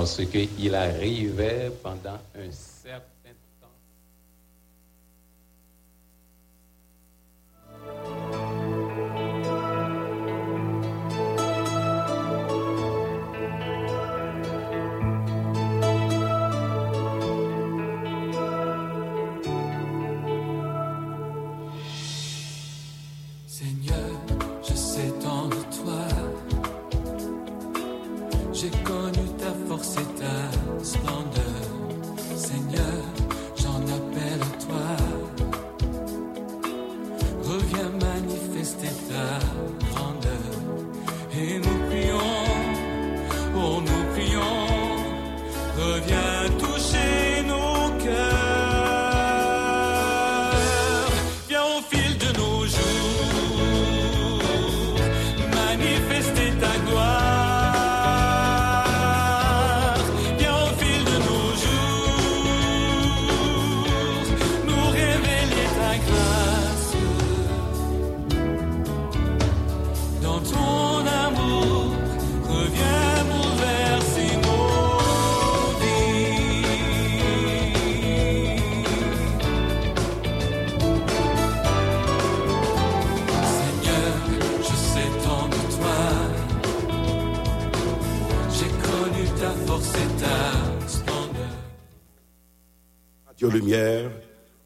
parce qu'il arrivait pendant un certain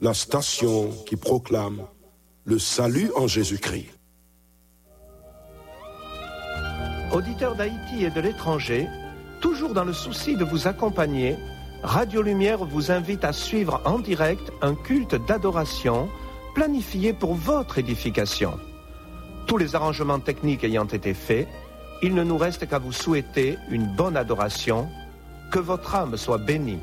la station qui proclame le salut en Jésus-Christ. Auditeurs d'Haïti et de l'étranger, toujours dans le souci de vous accompagner, Radio Lumière vous invite à suivre en direct un culte d'adoration planifié pour votre édification. Tous les arrangements techniques ayant été faits, il ne nous reste qu'à vous souhaiter une bonne adoration, que votre âme soit bénie.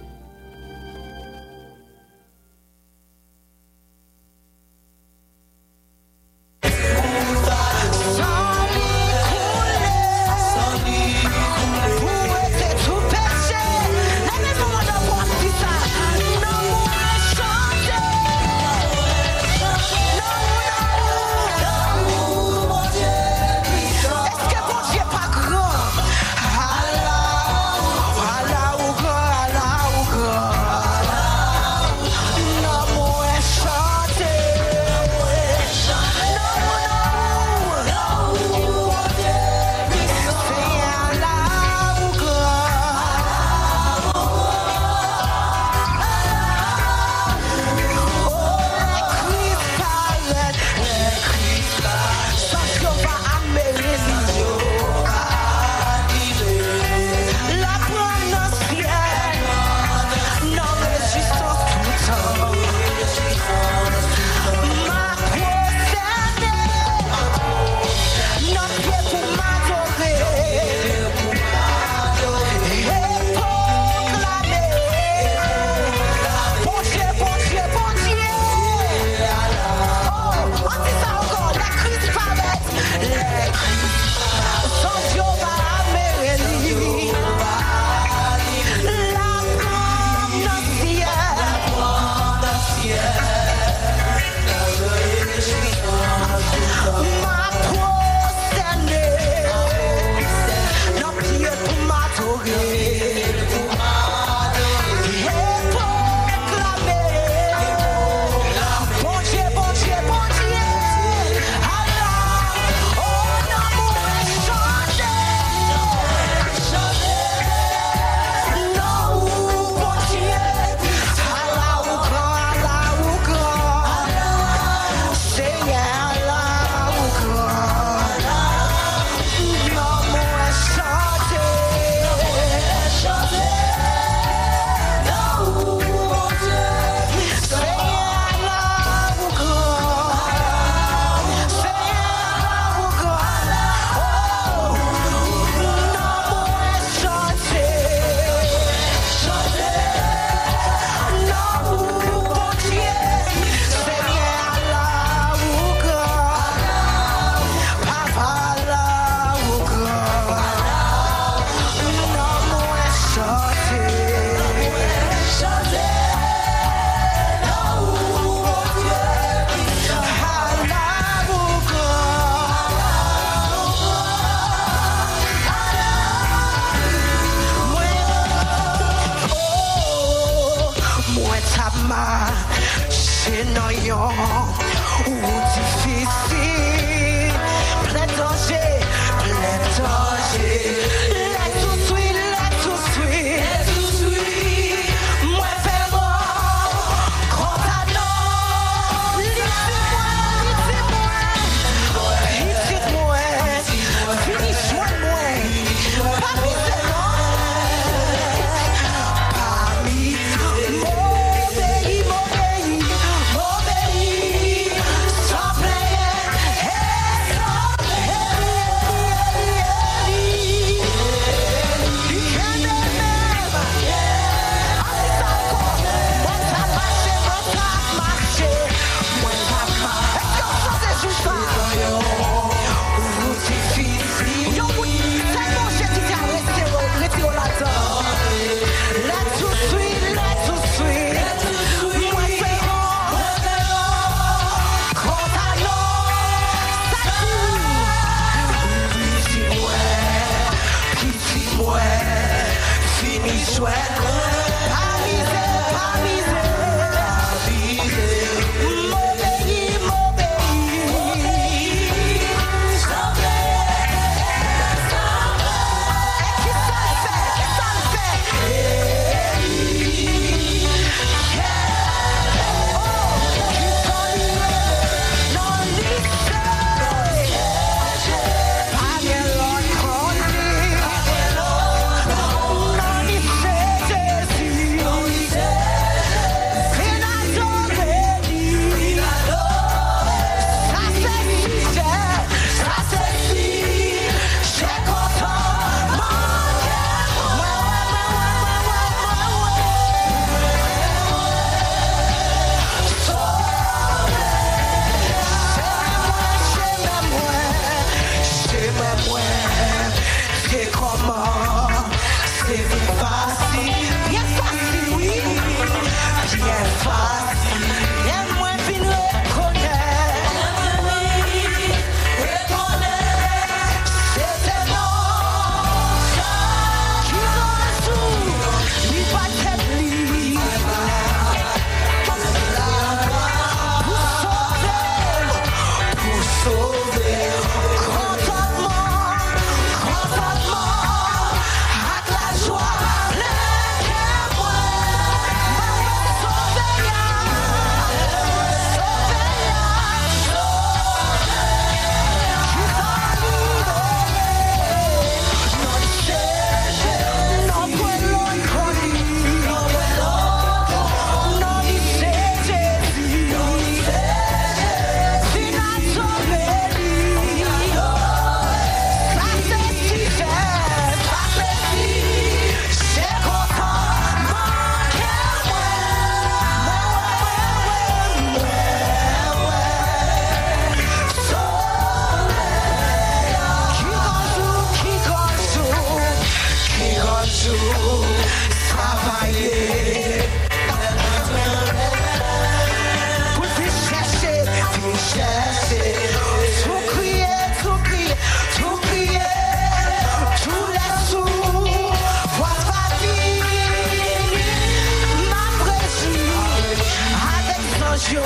canción.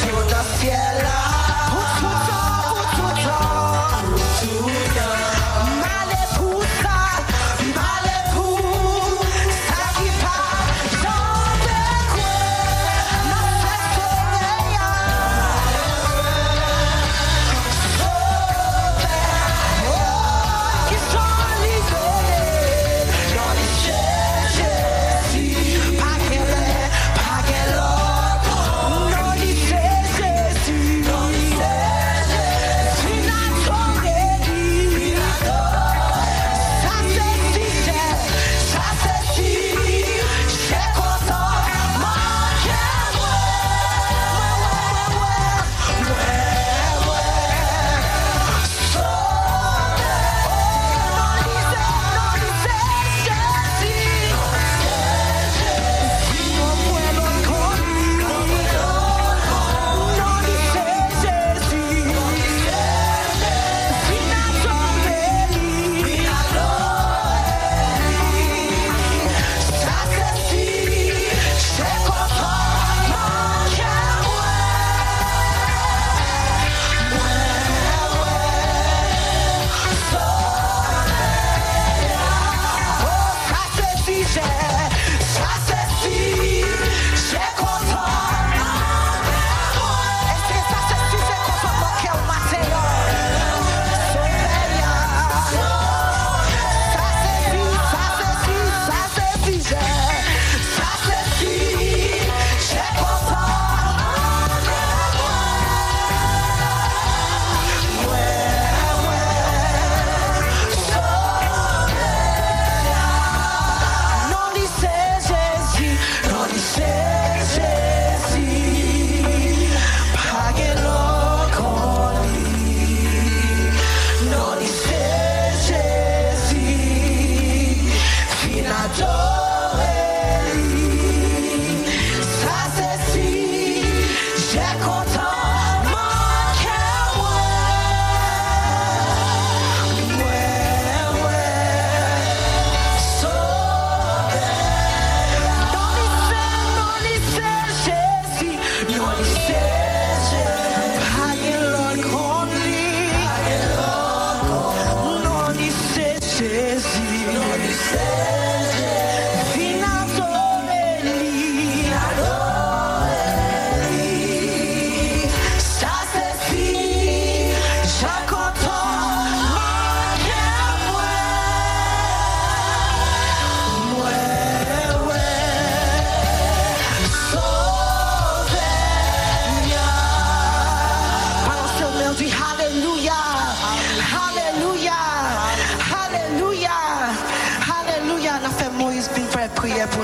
Soy una fiel.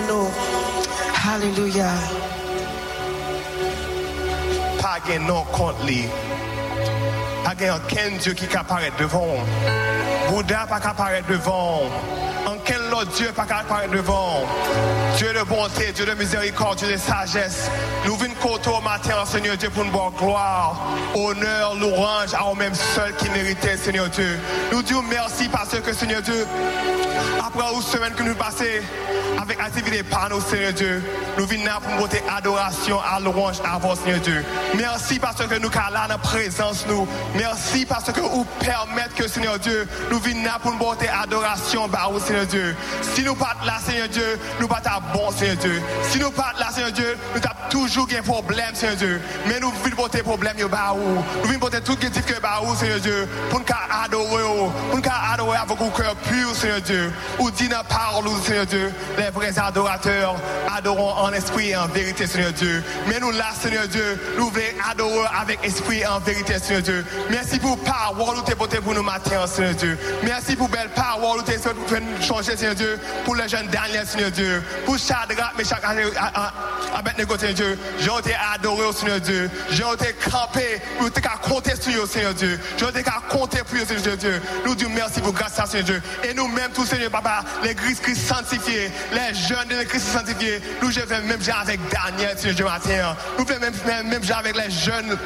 Nous. Alléluia. Pas non contre lui. Pas aucun Dieu qui apparaît devant. Bouddha pas apparaît devant. Aucun autre Dieu pas apparaît devant. Dieu de bonté, Dieu de miséricorde, Dieu de sagesse. Nous venons côté au matin, Seigneur Dieu, pour nous voir gloire, honneur, louange à nous-mêmes seuls qui méritaient, Seigneur Dieu. Nous disons merci parce que, Seigneur Dieu, après une semaine que nous passons avec activité par nous, Seigneur Dieu, nous venons pour porter adoration à louange à vous, Seigneur Dieu. Merci parce que nous sommes là la présence, nous. Merci parce que vous permettez que, Seigneur Dieu, nous venons là pour porter adoration à vous, Seigneur Dieu. Si nous pas là, Seigneur Dieu, nous pas bon, Seigneur Dieu. Si nous pas là, Seigneur Dieu, nous toujours des problèmes, Seigneur Dieu. Mais nous venons porter problème, Nous venons porter tout ce qui est Seigneur Dieu, pour nous adorer, pour nous adorer avec un cœur pur, Seigneur Dieu. Ou dit dans parole, Seigneur Dieu, les vrais adorateurs adorons en esprit et en vérité, Seigneur Dieu. Mais nous là, Seigneur Dieu, nous voulons adorer avec esprit et en vérité, Seigneur Dieu. Merci pour parole, nous t'es pour nous matin, Seigneur Dieu. Merci pour belle parole, nous t'es changer, Seigneur Dieu, pour les jeunes Daniel, Seigneur Dieu. Pour Shadrach, mais chaque année, Abednego, Dieu. J'ai été adoré, Seigneur Dieu. J'ai été campé, pour te compter sur Seigneur Dieu. J'ai été compter pour Seigneur Dieu. Nous disons merci pour grâce à Seigneur Dieu. Et nous-mêmes, tous, Seigneur Papa, l'église Christ sanctifiée, les jeunes de l'église sanctifiée, nous, je fais même genre avec Daniel, Seigneur Dieu, matin. Nous faisons même, même, même genre avec les jeunes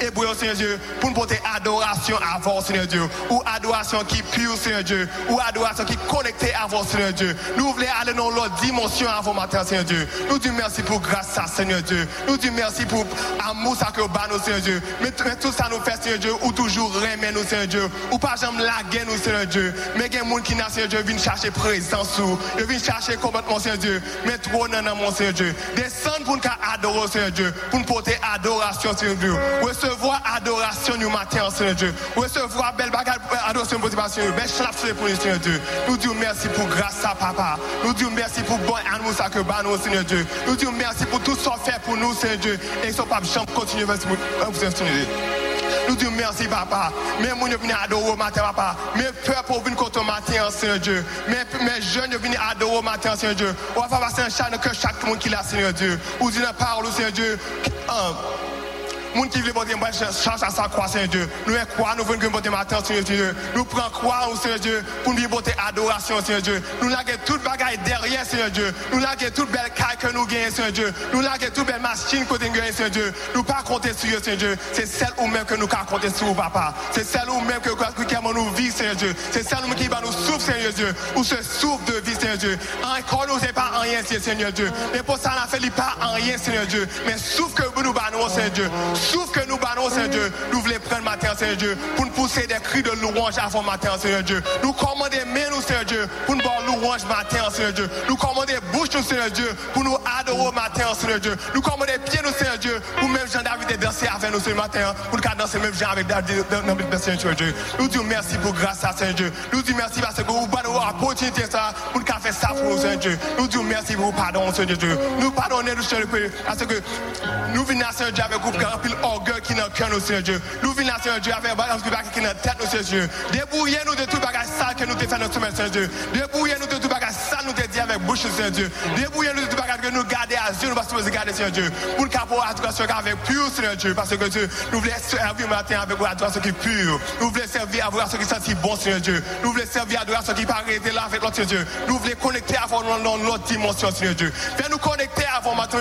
hébreux, Seigneur Dieu, pour nous porter adoration vous, Seigneur Dieu. Ou adoration qui pure, Seigneur Dieu. Ou adoration qui connectée vous, Seigneur Dieu. Nous voulons aller dans l'autre dimension avant matin, Seigneur Dieu. Nous disons merci pour grâce à Seigneur Dieu. Nous disons merci pour amour ça que nous Seigneur Dieu. Mais, tout ça nous fait, Seigneur Dieu, ou toujours remet nous, Seigneur Dieu. Ou pas jamais laguer nous, Seigneur Dieu. Mais il y a des gens qui, Seigneur Dieu, viennent chercher présence ils viennent chercher complètement, Seigneur Dieu. Mais trop dans mon Seigneur Dieu. Descendre pour nous adorer, Seigneur Dieu. Pour nous porter adoration, Seigneur Dieu. Recevoir adoration du matin, Seigneur Dieu. Recevoir belle bagarre, adoration, motivation, belle chlap pour nous, Seigneur Dieu. Nous disons merci pour grâce à papa. Nous disons merci pour bon amour que nous, Seigneur Dieu. Nous disons merci pour tout ce qu'on fait pour nous, Seigneur Dieu. Et ils sont pas jamais continuer à vous nous disons merci, papa. Mais nous venons adorer au matin, papa. Peur pour venir contre au matin, Seigneur Dieu. Mes jeunes viennent adorer au matin, Seigneur Dieu. On va passer un chant que chaque monde qui l'a, Seigneur Dieu. Ou dit la parole, Seigneur Dieu. Qui veut porter une chance à sa croix, Seigneur Dieu. Nous quoi, nous venons porter matin, Seigneur Dieu. Nous prenons croix, Seigneur Dieu, pour nous porter adoration, Seigneur Dieu. Nous laguons toute bagaille derrière, Seigneur Dieu. Nous laguons toute belle caille que nous gagnons, Seigneur Dieu. Nous laguons toute belle machine que nous gagnons, Seigneur Dieu. Nous pas compter sur Dieu, Seigneur Dieu. C'est celle ou même que nous pouvons compter sur papa. C'est celle ou même que nous nous vie, Seigneur Dieu. C'est celle qui va nous souffre, Seigneur Dieu. Ou se souffre de vie, Seigneur Dieu. Encore nous, c'est pas rien, Seigneur Dieu. Mais pour ça, a fait pas rien, Seigneur Dieu. Mais souffre que nous nous Seigneur Dieu. Souffre que nous bannons, Seigneur Dieu. Nous voulons prendre matin, Seigneur Dieu, pour nous pousser des cris de louange avant matin, Seigneur Dieu. Nous commander main, nous, Seigneur Dieu, pour nous voir louange matin, Seigneur Dieu. Nous commander bouche, nous, Seigneur Dieu, pour nous adorer matin, Seigneur Dieu. Nous commander pieds, nous, Seigneur Dieu, pour même Jean-David danser avec nous ce matin, pour nous danser même Jean avec David, Seigneur Dieu. Nous disons merci pour grâce à Seigneur Dieu. Nous disons merci parce que vous avez opportunité ça, pour nous faire ça pour nous, Seigneur Dieu. Nous disons merci pour pardon, Seigneur Dieu. Nous pardonnons, nous, Seigneur Dieu, parce que nous venons, Seigneur Dieu, avec vous, rempli orgueil qui n'a qu'un, nous, Seigneur Dieu. Nous venons, Seigneur Dieu, avec un qui n'a tête, nous, Seigneur Dieu. Débrouillez-nous de tout bagage sale que nous semaine, Seigneur Dieu. Bouche, Seigneur Dieu. Débrouillez-nous de tout bagage que nous garder à Dieu, nous pas supposé garder, Seigneur Dieu. Pour nous adoration avec pur, Seigneur Dieu. Parce que Dieu, nous voulons servir matin avec vous adoration qui est pure. Nous voulons servir adoration qui sentit bon, Seigneur Dieu. Nous voulons servir à adoration qui paraît là avec l'autre, Seigneur Dieu. Nous voulons connecter dans l'autre dimension, Seigneur Dieu. Fais-nous connecter vous matin,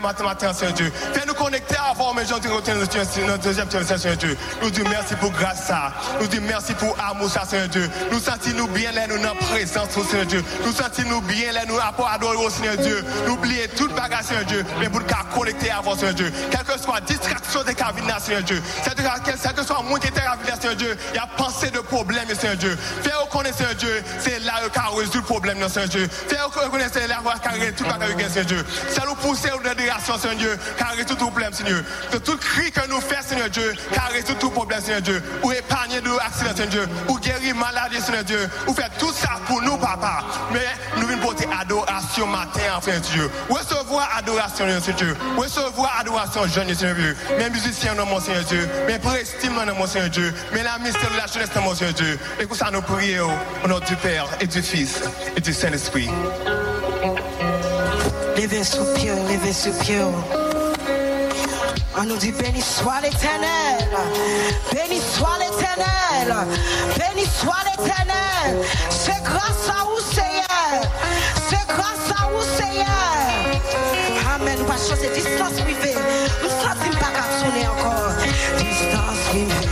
matin, matin, Seigneur Dieu. Fais-nous connecter à vous, mes gens, notre deuxième Seigneur Dieu. Nous disons merci pour grâce ça. Nous disons merci pour amour ça, Seigneur Dieu. Nous sentons-nous bien là, nous dans présence, Seigneur Dieu. Nous sentons-nous bien là, nous adorer au Seigneur Dieu. N'oubliez toute bagage, Seigneur Dieu, mais pour nous connecter à vous, Seigneur Dieu. Quelle que soit distraction des cabines, Seigneur Dieu. Quel que soit moins qui était cabine, Seigneur Dieu, il y a pensé de problème, Seigneur Dieu. Fais reconnaître, Seigneur Dieu, c'est là qu'on résout le problème, Seigneur Dieu. Fais reconnaître, c'est là qu'on résout tout bagage, Seigneur Dieu. Ça nous pousse aux direction, Seigneur Dieu, car résout tout problème, Seigneur. De tout cri que nous faisons, Seigneur Dieu, car résout tout problème, Seigneur Dieu. Ou épargner de accidents, Seigneur Dieu. Ou guérir maladie, Seigneur Dieu. Ou faire tout ça pour nous, papa. Mais nous venons porter adoration matin, Seigneur Dieu. Recevoir adoration, Seigneur Dieu. Recevoir adoration, jeune, Seigneur Dieu. Mes musiciens, non, mon Seigneur Dieu. Mes prestime, non, mon Seigneur Dieu. Mais la mystère de la jeunesse, mon Seigneur Dieu. Et pour ça, nous prions au nom du Père et du Fils et du Saint-Esprit. Levez sous levez sous. On nous dit béni soit l'éternel, béni soit l'éternel, béni soit l'éternel. C'est grâce à vous, Seigneur, c'est grâce à vous, Seigneur. Amen. Parce que c'est distance privée. Nous ne sentons pas encore. Distance privée.